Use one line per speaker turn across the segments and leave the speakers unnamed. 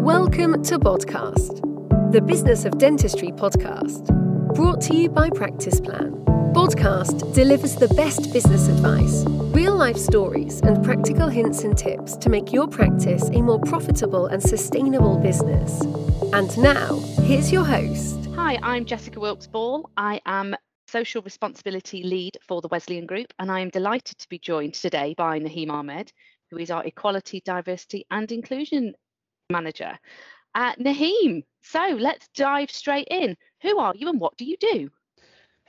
Welcome to Podcast, the Business of Dentistry podcast, brought to you by Practice Plan. Podcast delivers the best business advice, real life stories, and practical hints and tips to make your practice a more profitable and sustainable business. And now, here's your host.
Hi, I'm Jessica Wilkes Ball. I am Social Responsibility Lead for the Wesleyan Group, and I am delighted to be joined today by Naheem Ahmed, who is our Equality, Diversity and Inclusion Manager. Uh, Naheem, so let's dive straight in. Who are you and what do you do?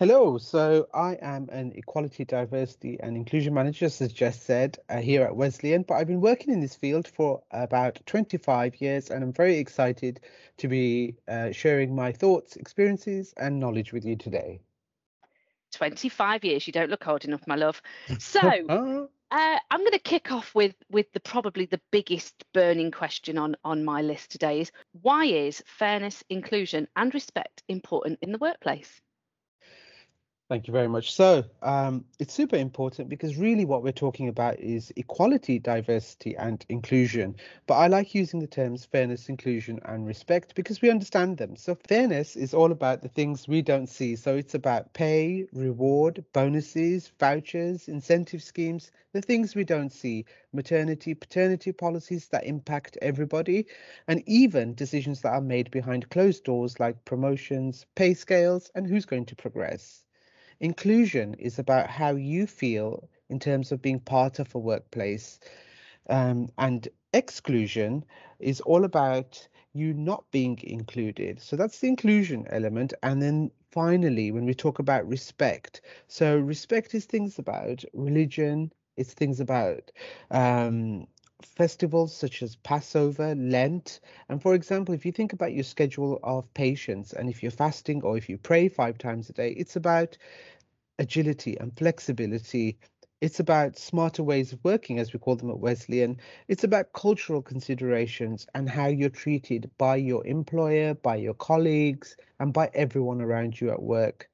Hello, so I am an Equality, Diversity and Inclusion Manager, as Jess said, uh, here at Wesleyan, but I've been working in this field for about 25 years and I'm very excited to be uh, sharing my thoughts, experiences and knowledge with you today.
25 years, you don't look old enough, my love. So, uh, I'm going to kick off with with the probably the biggest burning question on on my list today is why is fairness, inclusion, and respect important in the workplace?
Thank you very much. So um, it's super important because really what we're talking about is equality, diversity, and inclusion. But I like using the terms fairness, inclusion, and respect because we understand them. So fairness is all about the things we don't see. So it's about pay, reward, bonuses, vouchers, incentive schemes, the things we don't see, maternity, paternity policies that impact everybody, and even decisions that are made behind closed doors like promotions, pay scales, and who's going to progress. Inclusion is about how you feel in terms of being part of a workplace. Um, and exclusion is all about you not being included. So that's the inclusion element. And then finally, when we talk about respect, so respect is things about religion, it's things about um, festivals such as Passover, Lent. And for example, if you think about your schedule of patients and if you're fasting or if you pray five times a day, it's about agility and flexibility. It's about smarter ways of working, as we call them at Wesleyan. It's about cultural considerations and how you're treated by your employer, by your colleagues, and by everyone around you at work.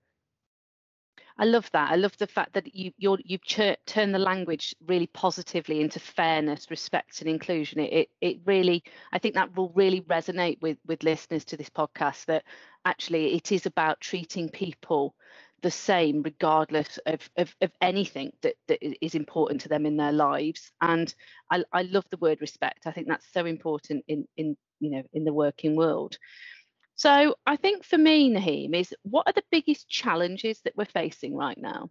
I love that. I love the fact that you you're, you've ch- turned the language really positively into fairness, respect, and inclusion. It, it it really, I think that will really resonate with with listeners to this podcast. That actually it is about treating people the same regardless of, of, of anything that, that is important to them in their lives and I, I love the word respect i think that's so important in in you know in the working world so i think for me naheem is what are the biggest challenges that we're facing right now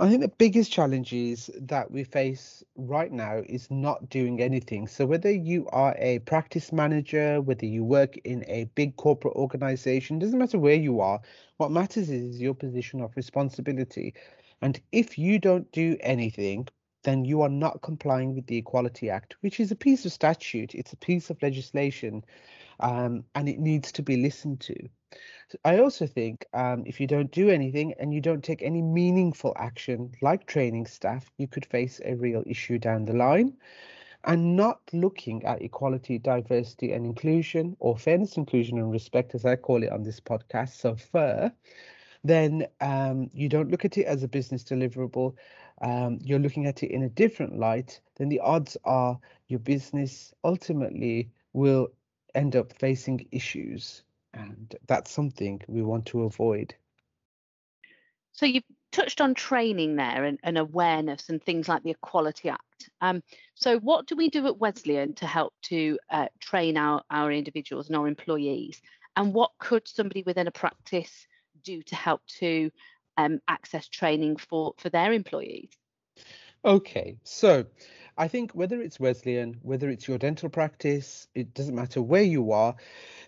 I think the biggest challenges that we face right now is not doing anything. So, whether you are a practice manager, whether you work in a big corporate organization, doesn't matter where you are, what matters is your position of responsibility. And if you don't do anything, then you are not complying with the Equality Act, which is a piece of statute, it's a piece of legislation, um, and it needs to be listened to. I also think um, if you don't do anything and you don't take any meaningful action, like training staff, you could face a real issue down the line. And not looking at equality, diversity, and inclusion, or fairness, inclusion, and respect, as I call it on this podcast, so FAIR, then um, you don't look at it as a business deliverable. Um, you're looking at it in a different light, then the odds are your business ultimately will end up facing issues and that's something we want to avoid.
So you've touched on training there and, and awareness and things like the Equality Act. Um, so what do we do at Wesleyan to help to uh, train our, our individuals and our employees? And what could somebody within a practice do to help to um, access training for, for their employees?
Okay, so I think whether it's Wesleyan, whether it's your dental practice, it doesn't matter where you are,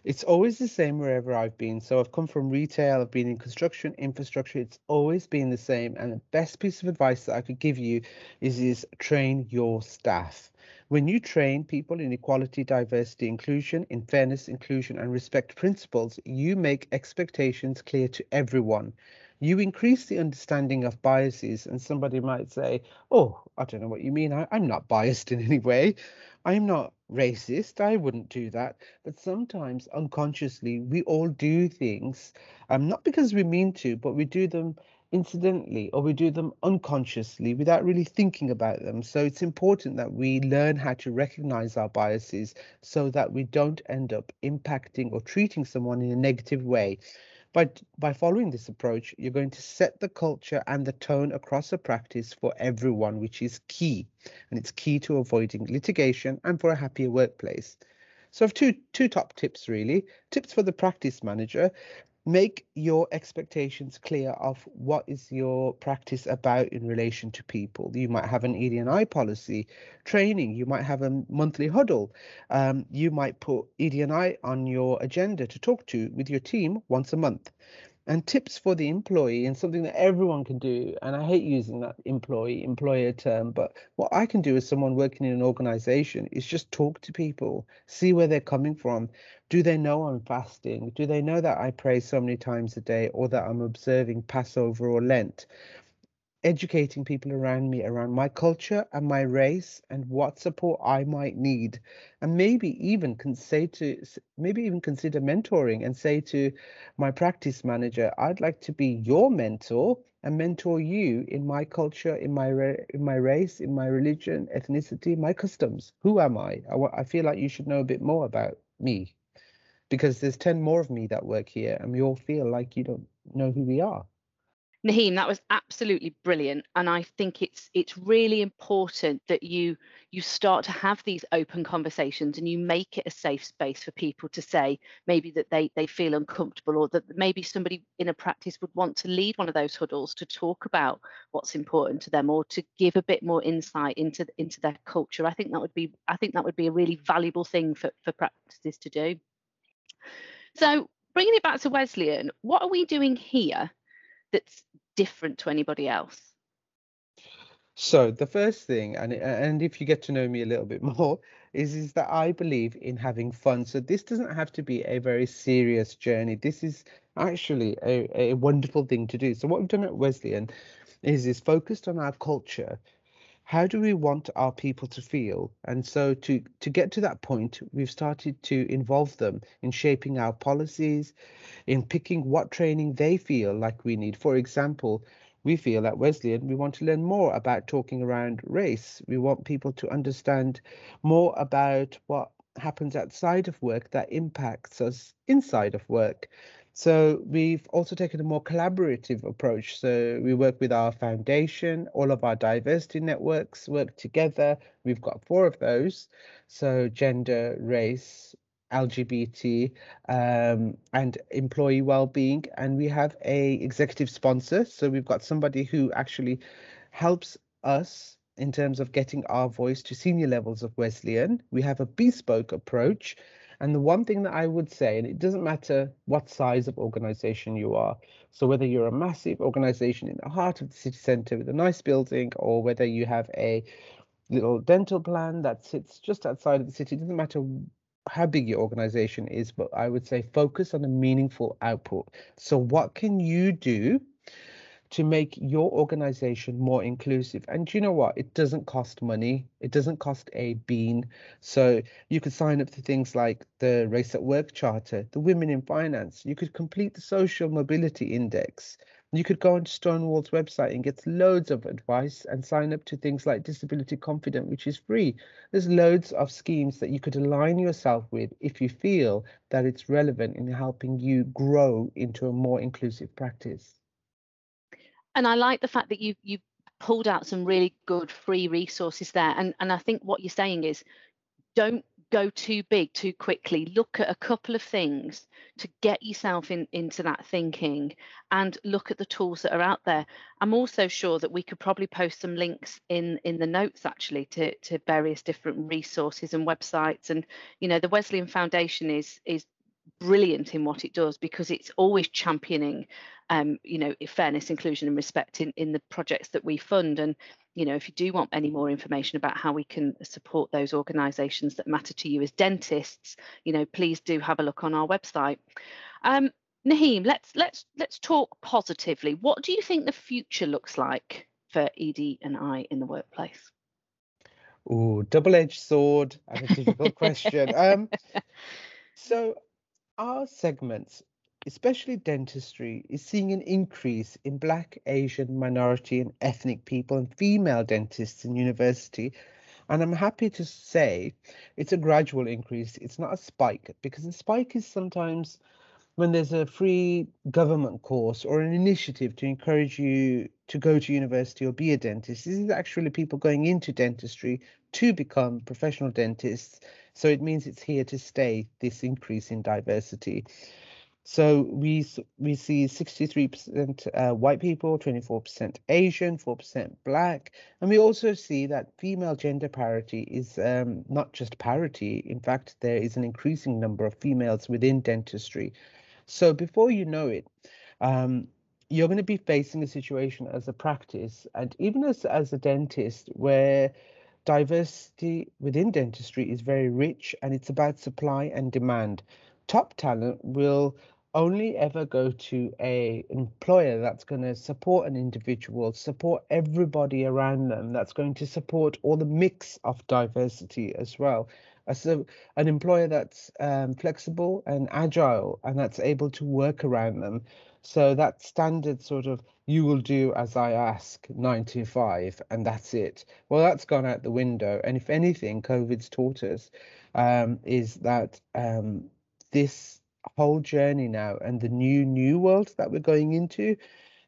it's always the same wherever I've been. So I've come from retail, I've been in construction, infrastructure, it's always been the same. And the best piece of advice that I could give you is, is train your staff. When you train people in equality, diversity, inclusion, in fairness, inclusion, and respect principles, you make expectations clear to everyone you increase the understanding of biases and somebody might say oh i don't know what you mean I, am not biased in any way i'm not racist i wouldn't do that but sometimes unconsciously we all do things um, not because we mean to but we do them incidentally or we do them unconsciously without really thinking about them. So it's important that we learn how to recognize our biases so that we don't end up impacting or treating someone in a negative way. By, by following this approach, you're going to set the culture and the tone across the practice for everyone, which is key. And it's key to avoiding litigation and for a happier workplace. So I've two two top tips really. Tips for the practice manager make your expectations clear of what is your practice about in relation to people. You might have an ED&I policy, training, you might have a monthly huddle. Um, you might put ED&I on your agenda to talk to with your team once a month and tips for the employee and something that everyone can do. And i hate using that employee employer term but what i can do as someone working in an organization is just talk to people see where they're coming from. Do they know i'm fasting? Do they know that i pray so many times a day or that i'm observing passover or lent educating people around me around my culture and my race and what support I might need. And maybe even can say to maybe even consider mentoring and say to my practice manager I'd like to be your mentor and mentor you in my culture in my in my race in my religion ethnicity my customs. Who am I? I, I feel like you should know a bit more about me because there's 10 more of me that work here and we all feel like you don't know who we are
Naheem, that was absolutely brilliant, and I think it's it's really important that you you start to have these open conversations and you make it a safe space for people to say maybe that they they feel uncomfortable or that maybe somebody in a practice would want to lead one of those huddles to talk about what's important to them or to give a bit more insight into into their culture. I think that would be I think that would be a really valuable thing for for practices to do. So bringing it back to Wesleyan, what are we doing here? that's different to anybody else?
So the first thing, and and if you get to know me a little bit more, is is that I believe in having fun. So this doesn't have to be a very serious journey. This is actually a, a wonderful thing to do. So what we've done at Wesleyan is is focused on our culture how do we want our people to feel? And so to to get to that point we've started to involve them in shaping our policies in picking what training they feel like we need. For example we feel at Wesleyan we want to learn more about talking around race. We want people to understand more about what happens outside of work that impacts us inside of work so we've also taken a more collaborative approach. So we work with our foundation, all of our diversity networks work together. We've got four of those. So gender, race, LGBT, um, and employee well-being. And we have a executive sponsor. So we've got somebody who actually helps us in terms of getting our voice to senior levels of Wesleyan. We have a bespoke approach and the one thing that I would say, and it doesn't matter what size of organization you are, so whether you're a massive organization in the heart of the city center with a nice building, or whether you have a little dental plan that sits just outside of the city, it doesn't matter how big your organization is, but I would say focus on a meaningful output. So, what can you do to make your organization more inclusive. And you know what? It doesn't cost money. It doesn't cost a bean. So you could sign up to things like the Race at Work Charter, the Women in Finance. You could complete the Social Mobility Index. You could go on Stonewall's website and get loads of advice and sign up to things like Disability Confident, which is free. There's loads of schemes that you could align yourself with if you feel that it's relevant in helping you grow into a more inclusive practice
and I like the fact that you you pulled out some really good free resources there. And and I think what you're saying is don't go too big too quickly. Look at a couple of things to get yourself in into that thinking and look at the tools that are out there. I'm also sure that we could probably post some links in in the notes actually to to various different resources and websites. And you know the wesleyan foundation is is brilliant in what it does because it's always championing um, you know fairness inclusion and respect in, in the projects that we fund and you know if you do want any more information about how we can support those organizations that matter to you as dentists you know please do have a look on our website um, Naheem, let's let's let's talk positively. What do you think the future looks like for ED and I in the workplace?
Oh, double-edged sword and a difficult question. Um, so our segments especially dentistry, is seeing an increase in Black, Asian, minority, and ethnic people and female dentists in university. And I'm happy to say it's a gradual increase. It's not a spike because a spike is sometimes when there's a free government course or an initiative to encourage you to go to university or be a dentist. This is actually people going into dentistry to become professional dentists. So it means it's here to stay, this increase in diversity. So we we see 63% uh, white people, 24% Asian, 4% black, and we also see that female gender parity is um, not just parity. In fact, there is an increasing number of females within dentistry. So before you know it, um, you're going to be facing a situation as a practice and even as as a dentist where diversity within dentistry is very rich and it's about supply and demand. Top talent will only ever go to a employer that's going to support an individual support everybody around them that's going to support all the mix of diversity as well as a, an employer that's um, flexible and agile and that's able to work around them. So that standard sort of you will do as i ask 9 to 5 and that's it. Well that's gone out the window. And if anything covid's taught us um, is that um, this whole journey now and the new new world that we're going into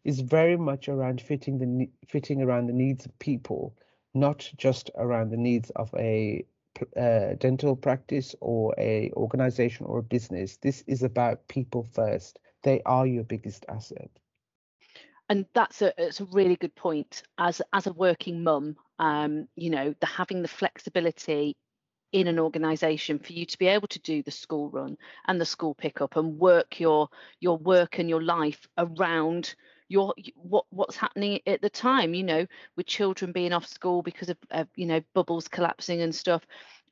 is very much around fitting the fitting around the needs of people not just around the needs of a uh, dental practice or a organization or a business this is about people first. They are your biggest asset.
And that's a it's a really good point. As as a working mum um you know the having the flexibility in an organization for you to be able to do the school run and the school pickup and work your your work and your life around your what what's happening at the time you know with children being off school because of, of you know bubbles collapsing and stuff.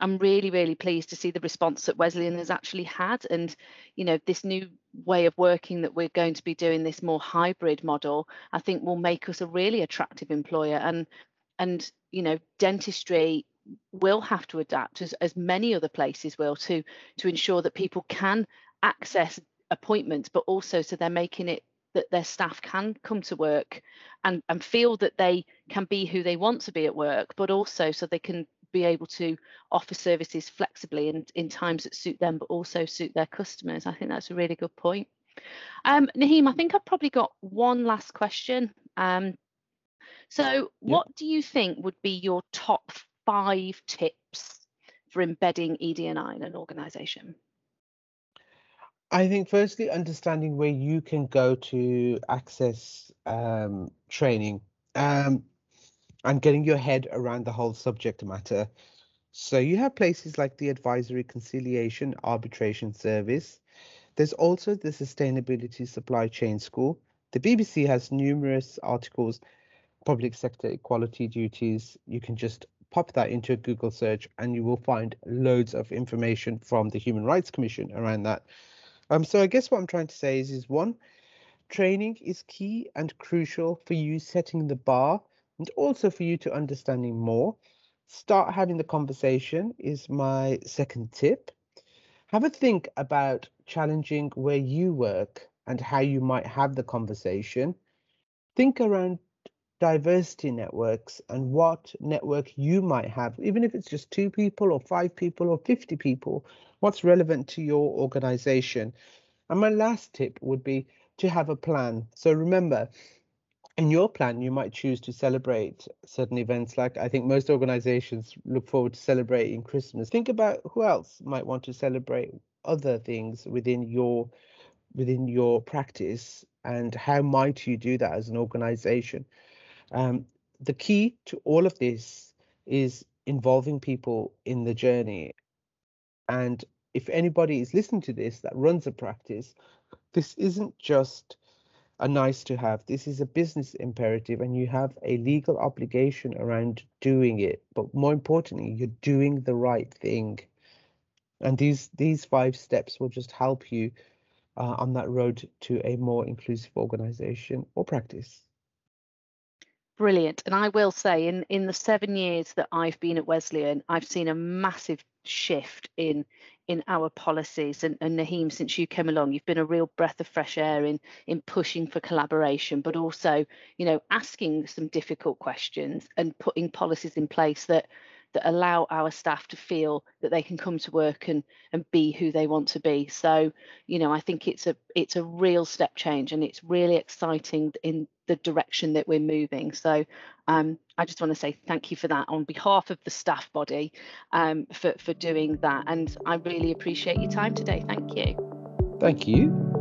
I'm really really pleased to see the response that wesleyan has actually had. And you know this new way of working that we're going to be doing this more hybrid model i think will make us a really attractive employer. And and you know dentistry will have to adapt as, as many other places will to to ensure that people can access appointments but also so they're making it that their staff can come to work and, and feel that they can be who they want to be at work but also so they can be able to offer services flexibly and in times that suit them but also suit their customers i think that's a really good point um, Naheem, I think I've probably got one last question. Um, so, what yep. do you think would be your top five tips for embedding ED&I in an organization?
I think firstly, understanding where you can go to access um, training um, and getting your head around the whole subject matter. So you have places like the Advisory Conciliation Arbitration Service. There's also the Sustainability Supply Chain School. The BBC has numerous articles, public sector equality duties. You can just pop that into a Google search and you will find loads of information from the Human Rights Commission around that. Um, so I guess what I'm trying to say is, is one, training is key and crucial for you setting the bar and also for you to understanding more. Start having the conversation is my second tip. Have a think about challenging where you work and how you might have the conversation. Think around diversity networks and what network you might have, even if it's just two people or five people or 50 people, what's relevant to your organization. And my last tip would be to have a plan. So remember, in your plan, you might choose to celebrate certain events. Like I think most organizations look forward to celebrating Christmas. Think about who else might want to celebrate other things within your within your practice and how might you do that as an organization um, the key to all of this is involving people in the journey. And if anybody is listening to this that runs a practice, this isn't just a nice to have. This is a business imperative, and you have a legal obligation around doing it. But more importantly, you're doing the right thing. And these these five steps will just help you uh, on that road to a more inclusive organization or practice
brilliant. And I will say, in in the seven years that I've been at Wesleyan, I've seen a massive shift in in our policies. And, and Naheem, since you came along, you've been a real breath of fresh air in in pushing for collaboration, but also, you know, asking some difficult questions and putting policies in place that that allow our staff to feel that they can come to work and and be who they want to be so you know i think it's a it's a real step change and it's really exciting in the direction that we're moving. So um, i just want to say thank you for that on behalf of the staff body um, for for doing that. And i really appreciate your time today. Thank you.
Thank you